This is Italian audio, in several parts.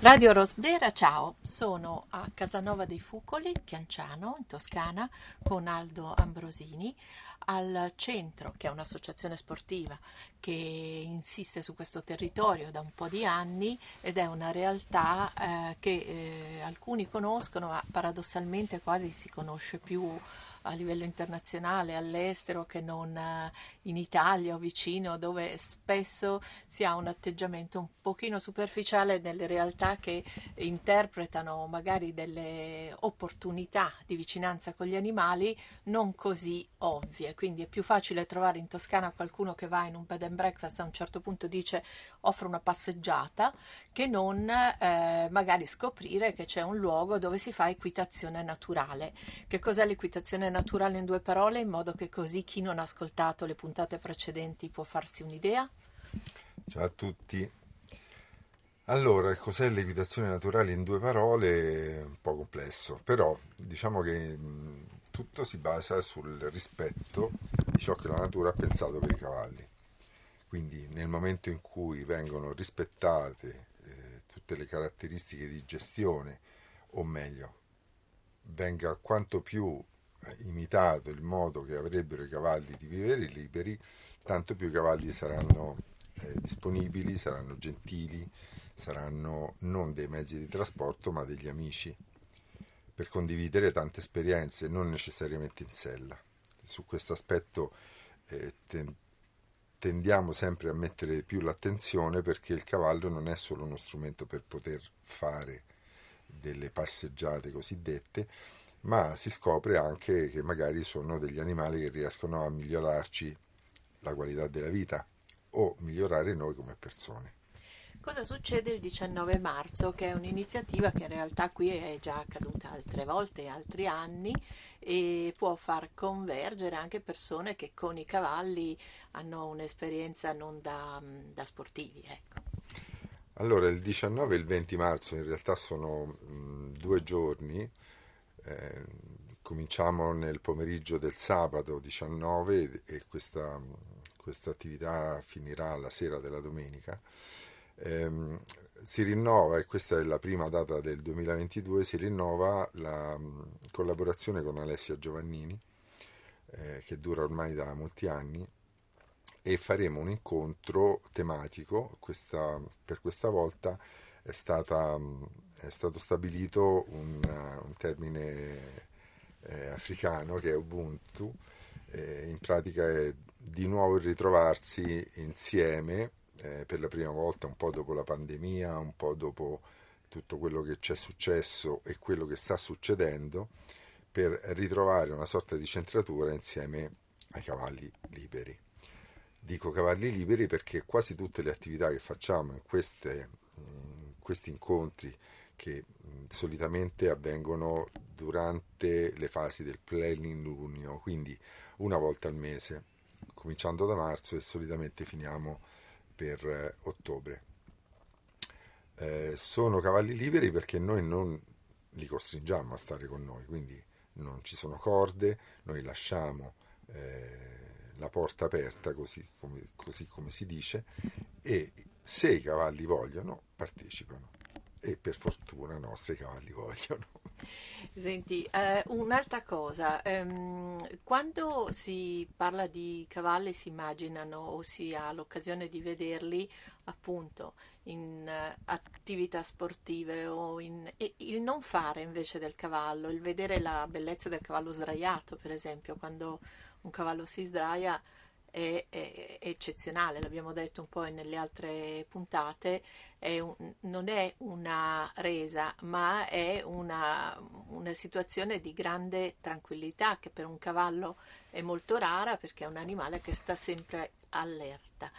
Radio Rosbrera, ciao, sono a Casanova dei Fucoli, Chianciano, in Toscana, con Aldo Ambrosini, al centro, che è un'associazione sportiva che insiste su questo territorio da un po' di anni ed è una realtà eh, che eh, alcuni conoscono, ma paradossalmente quasi si conosce più a livello internazionale, all'estero, che non eh, in Italia o vicino, dove spesso si ha un atteggiamento un pochino superficiale nelle realtà che interpretano magari delle opportunità di vicinanza con gli animali non così ovvie. Quindi è più facile trovare in Toscana qualcuno che va in un bed and breakfast a un certo punto dice offro una passeggiata che non eh, magari scoprire che c'è un luogo dove si fa equitazione naturale. Che cos'è l'equitazione naturale in due parole in modo che così chi non ha ascoltato le puntate precedenti può farsi un'idea? Ciao a tutti. Allora, cos'è l'equitazione naturale in due parole? Un po' complesso, però diciamo che tutto si basa sul rispetto di ciò che la natura ha pensato per i cavalli. Quindi nel momento in cui vengono rispettate eh, tutte le caratteristiche di gestione, o meglio, venga quanto più imitato il modo che avrebbero i cavalli di vivere liberi, tanto più i cavalli saranno eh, disponibili, saranno gentili, saranno non dei mezzi di trasporto ma degli amici per condividere tante esperienze, non necessariamente in sella. Su questo aspetto eh, ten- tendiamo sempre a mettere più l'attenzione perché il cavallo non è solo uno strumento per poter fare delle passeggiate cosiddette, ma si scopre anche che magari sono degli animali che riescono a migliorarci la qualità della vita o migliorare noi come persone. Cosa succede il 19 marzo, che è un'iniziativa che in realtà qui è già accaduta altre volte, altri anni, e può far convergere anche persone che con i cavalli hanno un'esperienza non da, da sportivi. Ecco. Allora, il 19 e il 20 marzo in realtà sono mh, due giorni. Eh, cominciamo nel pomeriggio del sabato 19 e questa, questa attività finirà la sera della domenica ehm, si rinnova, e questa è la prima data del 2022, si rinnova la mh, collaborazione con Alessia Giovannini, eh, che dura ormai da molti anni, e faremo un incontro tematico. Questa, per questa volta è, stata, è stato stabilito un, un termine eh, africano che è Ubuntu, eh, in pratica è di nuovo il ritrovarsi insieme eh, per la prima volta un po' dopo la pandemia, un po' dopo tutto quello che c'è successo e quello che sta succedendo, per ritrovare una sorta di centratura insieme ai cavalli liberi. Dico cavalli liberi perché quasi tutte le attività che facciamo in, queste, questi incontri, che solitamente avvengono durante le fasi del plenilunio, quindi una volta al mese, cominciando da marzo e solitamente finiamo per eh, ottobre. Eh, sono cavalli liberi perché noi non li costringiamo a stare con noi, quindi non ci sono corde, noi lasciamo eh, la porta aperta, così come, così come si dice, e se i cavalli vogliono partecipano e per fortuna i nostri cavalli vogliono. Senti, eh, un'altra cosa, ehm, quando si parla di cavalli si immaginano o si ha l'occasione di vederli appunto in uh, attività sportive o in e il non fare invece del cavallo, il vedere la bellezza del cavallo sdraiato per esempio, quando un cavallo si sdraia è, è, è, eccezionale, l'abbiamo detto un po' nelle altre puntate, è un, non è una resa, ma è una, una, situazione di grande tranquillità che per un cavallo è molto rara perché è un animale che sta sempre allerta.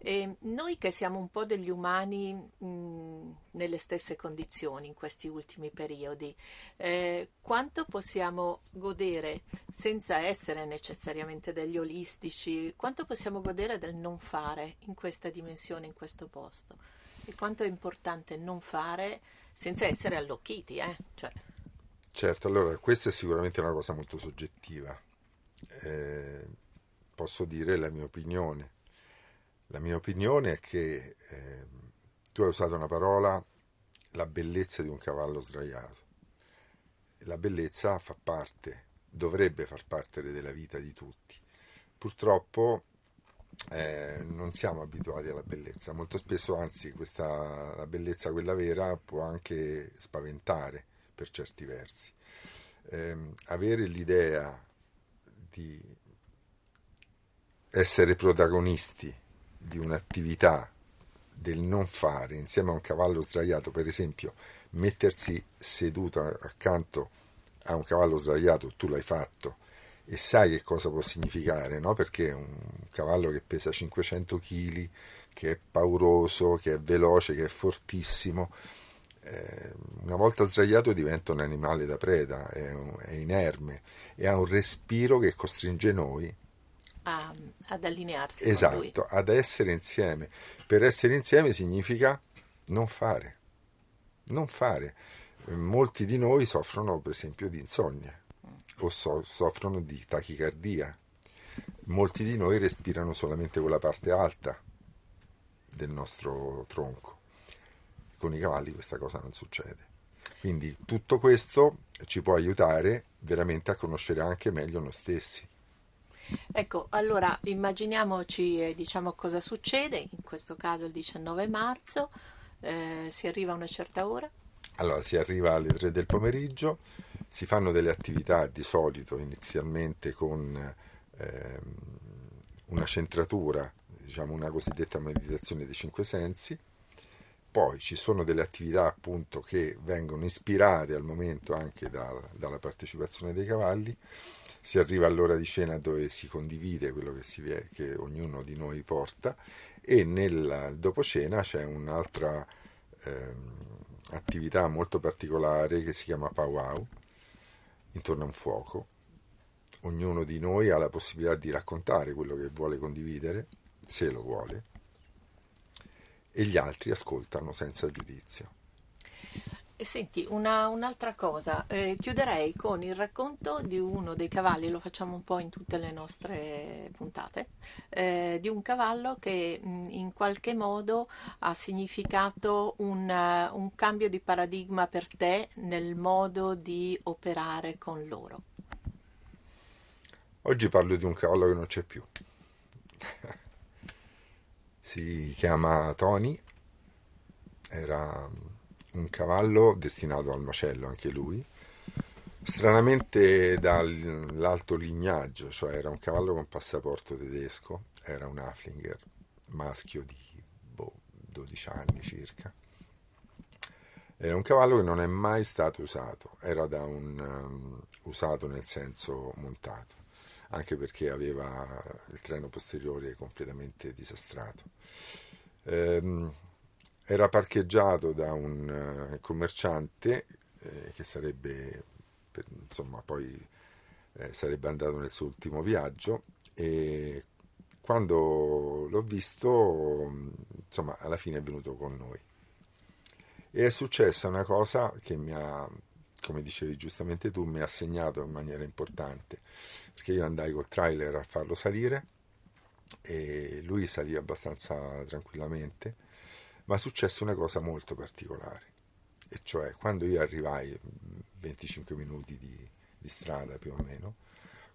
E noi che siamo un po' degli umani mh, nelle stesse condizioni in questi ultimi periodi, eh, quanto possiamo godere senza essere necessariamente degli olistici, quanto possiamo godere del non fare in questa dimensione, in questo posto? E quanto è importante non fare senza essere allocchiti, eh? Cioè. Certo, allora questa è sicuramente una cosa molto soggettiva. Eh, posso dire la mia opinione la mia opinione è che eh, tu hai usato una parola, la bellezza di un cavallo sdraiato. La bellezza fa parte, dovrebbe far parte della vita di tutti. Purtroppo eh, non siamo abituati alla bellezza, molto spesso anzi questa, la bellezza, quella vera, può anche spaventare per certi versi. Eh, avere l'idea di essere protagonisti di un'attività del non fare insieme a un cavallo sdraiato, per esempio mettersi seduto accanto a un cavallo sdraiato, tu l'hai fatto e sai che cosa può significare, no? perché un cavallo che pesa 500 kg, che è pauroso, che è veloce, che è fortissimo, eh, una volta sdraiato diventa un animale da preda, è, un, è inerme e ha un respiro che costringe noi a, ad allinearsi. Esatto, ad essere insieme. Per essere insieme significa non fare, non fare. Molti di noi soffrono per esempio di insonnia o so, soffrono di tachicardia. Molti di noi respirano solamente con la parte alta del nostro tronco. Con i cavalli questa cosa non succede. Quindi tutto questo ci può aiutare veramente a conoscere anche meglio noi stessi. Ecco, allora immaginiamoci eh, diciamo, cosa succede, in questo caso il 19 marzo, eh, si arriva a una certa ora? Allora, si arriva alle 3 del pomeriggio, si fanno delle attività di solito inizialmente con eh, una centratura, diciamo una cosiddetta meditazione dei cinque sensi, poi ci sono delle attività appunto che vengono ispirate al momento anche da, dalla partecipazione dei cavalli. Si arriva all'ora di cena dove si condivide quello che, si, che ognuno di noi porta e nel dopo cena c'è un'altra eh, attività molto particolare che si chiama powwow intorno a un fuoco. Ognuno di noi ha la possibilità di raccontare quello che vuole condividere, se lo vuole, e gli altri ascoltano senza giudizio. Senti, una, un'altra cosa, eh, chiuderei con il racconto di uno dei cavalli, lo facciamo un po' in tutte le nostre puntate, eh, di un cavallo che mh, in qualche modo ha significato un, un cambio di paradigma per te nel modo di operare con loro. Oggi parlo di un cavallo che non c'è più. si chiama Tony, era un cavallo destinato al macello anche lui, stranamente dall'alto lignaggio, cioè era un cavallo con passaporto tedesco, era un Haflinger maschio di boh, 12 anni circa. Era un cavallo che non è mai stato usato, era da un um, usato nel senso montato, anche perché aveva il treno posteriore completamente disastrato. Ehm, era parcheggiato da un uh, commerciante eh, che sarebbe, per, insomma, poi eh, sarebbe andato nel suo ultimo viaggio e quando l'ho visto, insomma, alla fine è venuto con noi. E è successa una cosa che mi ha, come dicevi giustamente tu, mi ha segnato in maniera importante, perché io andai col trailer a farlo salire e lui salì abbastanza tranquillamente ma successe una cosa molto particolare, e cioè quando io arrivai, 25 minuti di, di strada più o meno,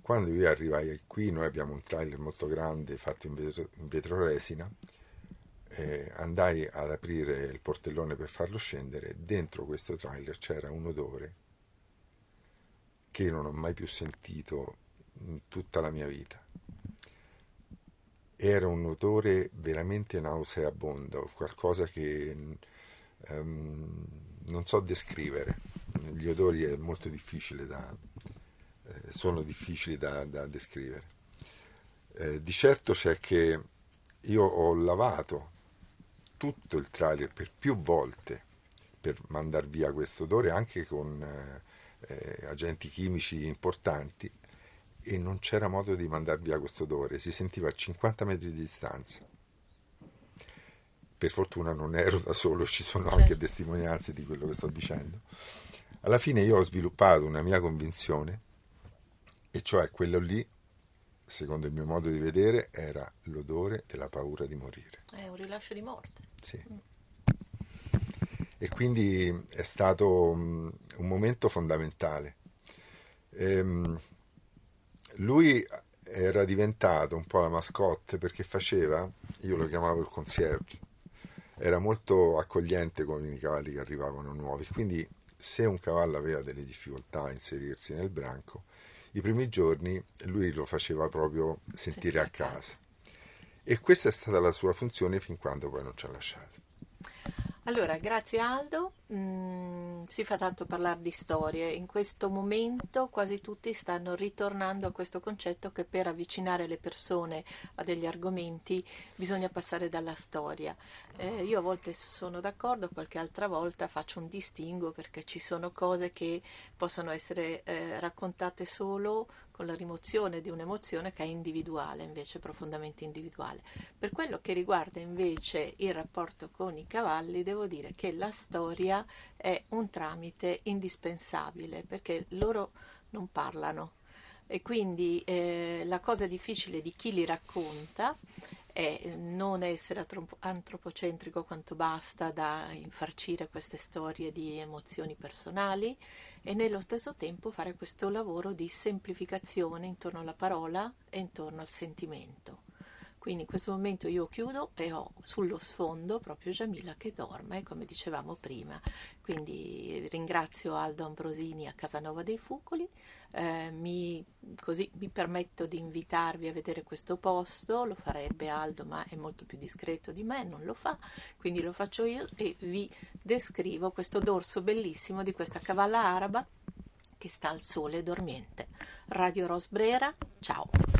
quando io arrivai qui, noi abbiamo un trailer molto grande fatto in vetro, in vetro resina, eh, andai ad aprire il portellone per farlo scendere, dentro questo trailer c'era un odore che non ho mai più sentito in tutta la mia vita era un odore veramente nauseabondo, qualcosa che um, non so descrivere. Gli odori è molto difficile da, eh, sono difficili da, da descrivere. Eh, di certo c'è che io ho lavato tutto il trailer per più volte per mandar via questo odore anche con eh, eh agenti chimici importanti e non c'era modo di mandar via questo odore, si sentiva a 50 metri di distanza. Per fortuna non ero da solo, ci sono certo. anche testimonianze di quello che sto dicendo. Alla fine io ho sviluppato una mia convinzione, e cioè quello lì, secondo il mio modo di vedere, era l'odore della paura di morire. È un rilascio di morte. Sì. Mm. e quindi è stato um, un momento fondamentale. Ehm, lui era diventato un po' la mascotte perché faceva, io lo chiamavo il concierge, era molto accogliente con i cavalli che arrivavano nuovi, quindi se un cavallo aveva delle difficoltà a inserirsi nel branco, i primi giorni lui lo faceva proprio sentire a casa. E questa è stata la sua funzione fin quando poi non ci ha lasciato. Allora, grazie Aldo. Mm, si fa tanto parlare di storie. In questo momento quasi tutti stanno ritornando a questo concetto che per avvicinare le persone a degli argomenti bisogna passare dalla storia. Eh, io a volte sono d'accordo, qualche altra volta faccio un distinguo perché ci sono cose che possono essere eh, raccontate solo con la rimozione di un'emozione che è individuale, invece profondamente individuale. Per quello che riguarda invece il rapporto con i cavalli, devo dire che la storia è un tramite indispensabile perché loro non parlano e quindi eh, la cosa difficile di chi li racconta è non essere antropocentrico quanto basta da infarcire queste storie di emozioni personali e nello stesso tempo fare questo lavoro di semplificazione intorno alla parola e intorno al sentimento. Quindi in questo momento io chiudo e ho sullo sfondo proprio Giamila che dorme, come dicevamo prima. Quindi ringrazio Aldo Ambrosini a Casanova dei Fucoli, eh, mi, così mi permetto di invitarvi a vedere questo posto, lo farebbe Aldo ma è molto più discreto di me, non lo fa, quindi lo faccio io e vi descrivo questo dorso bellissimo di questa cavalla araba che sta al sole dormiente. Radio Rosbrera, ciao!